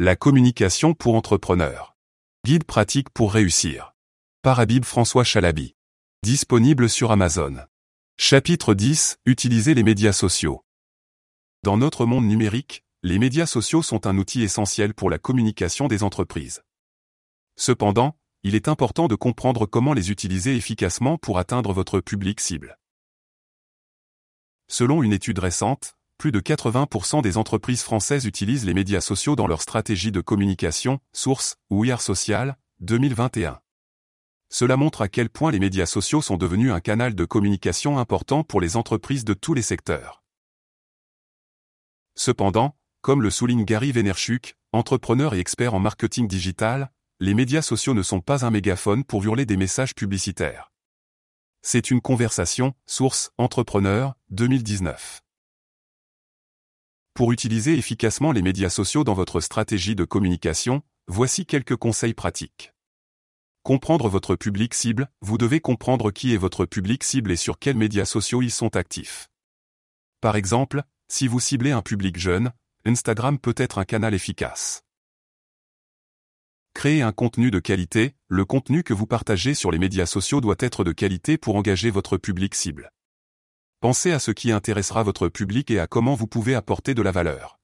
La communication pour entrepreneurs. Guide pratique pour réussir. Par Habib François Chalabi. Disponible sur Amazon. Chapitre 10. Utiliser les médias sociaux. Dans notre monde numérique, les médias sociaux sont un outil essentiel pour la communication des entreprises. Cependant, il est important de comprendre comment les utiliser efficacement pour atteindre votre public cible. Selon une étude récente, plus de 80% des entreprises françaises utilisent les médias sociaux dans leur stratégie de communication, source, ou IR Social, 2021. Cela montre à quel point les médias sociaux sont devenus un canal de communication important pour les entreprises de tous les secteurs. Cependant, comme le souligne Gary Vaynerchuk, entrepreneur et expert en marketing digital, les médias sociaux ne sont pas un mégaphone pour hurler des messages publicitaires. C'est une conversation, source, entrepreneur, 2019. Pour utiliser efficacement les médias sociaux dans votre stratégie de communication, voici quelques conseils pratiques. Comprendre votre public cible, vous devez comprendre qui est votre public cible et sur quels médias sociaux ils sont actifs. Par exemple, si vous ciblez un public jeune, Instagram peut être un canal efficace. Créer un contenu de qualité, le contenu que vous partagez sur les médias sociaux doit être de qualité pour engager votre public cible. Pensez à ce qui intéressera votre public et à comment vous pouvez apporter de la valeur.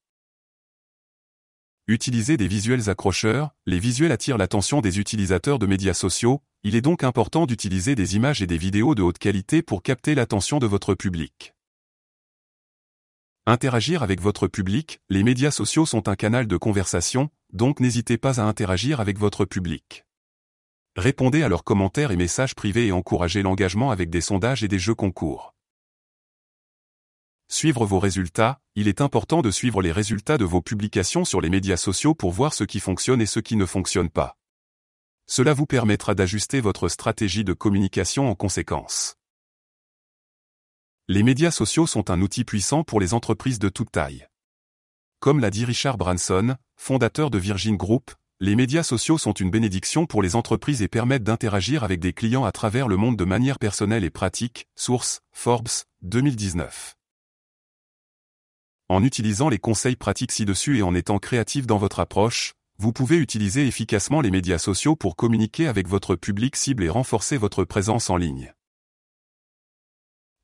Utilisez des visuels accrocheurs, les visuels attirent l'attention des utilisateurs de médias sociaux, il est donc important d'utiliser des images et des vidéos de haute qualité pour capter l'attention de votre public. Interagir avec votre public, les médias sociaux sont un canal de conversation, donc n'hésitez pas à interagir avec votre public. Répondez à leurs commentaires et messages privés et encouragez l'engagement avec des sondages et des jeux concours. Suivre vos résultats, il est important de suivre les résultats de vos publications sur les médias sociaux pour voir ce qui fonctionne et ce qui ne fonctionne pas. Cela vous permettra d'ajuster votre stratégie de communication en conséquence. Les médias sociaux sont un outil puissant pour les entreprises de toute taille. Comme l'a dit Richard Branson, fondateur de Virgin Group, les médias sociaux sont une bénédiction pour les entreprises et permettent d'interagir avec des clients à travers le monde de manière personnelle et pratique. Source, Forbes, 2019. En utilisant les conseils pratiques ci-dessus et en étant créatif dans votre approche, vous pouvez utiliser efficacement les médias sociaux pour communiquer avec votre public cible et renforcer votre présence en ligne.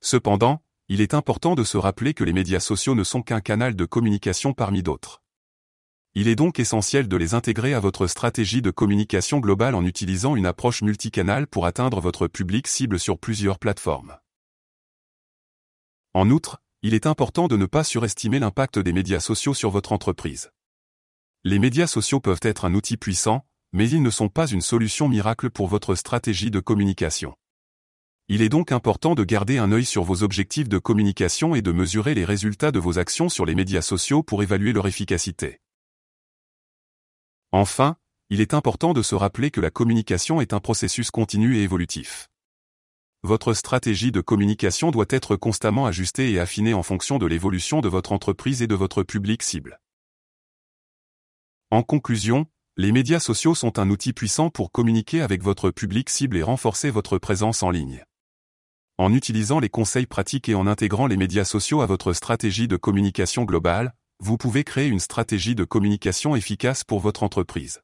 Cependant, il est important de se rappeler que les médias sociaux ne sont qu'un canal de communication parmi d'autres. Il est donc essentiel de les intégrer à votre stratégie de communication globale en utilisant une approche multicanale pour atteindre votre public cible sur plusieurs plateformes. En outre, il est important de ne pas surestimer l'impact des médias sociaux sur votre entreprise. Les médias sociaux peuvent être un outil puissant, mais ils ne sont pas une solution miracle pour votre stratégie de communication. Il est donc important de garder un œil sur vos objectifs de communication et de mesurer les résultats de vos actions sur les médias sociaux pour évaluer leur efficacité. Enfin, il est important de se rappeler que la communication est un processus continu et évolutif. Votre stratégie de communication doit être constamment ajustée et affinée en fonction de l'évolution de votre entreprise et de votre public cible. En conclusion, les médias sociaux sont un outil puissant pour communiquer avec votre public cible et renforcer votre présence en ligne. En utilisant les conseils pratiques et en intégrant les médias sociaux à votre stratégie de communication globale, vous pouvez créer une stratégie de communication efficace pour votre entreprise.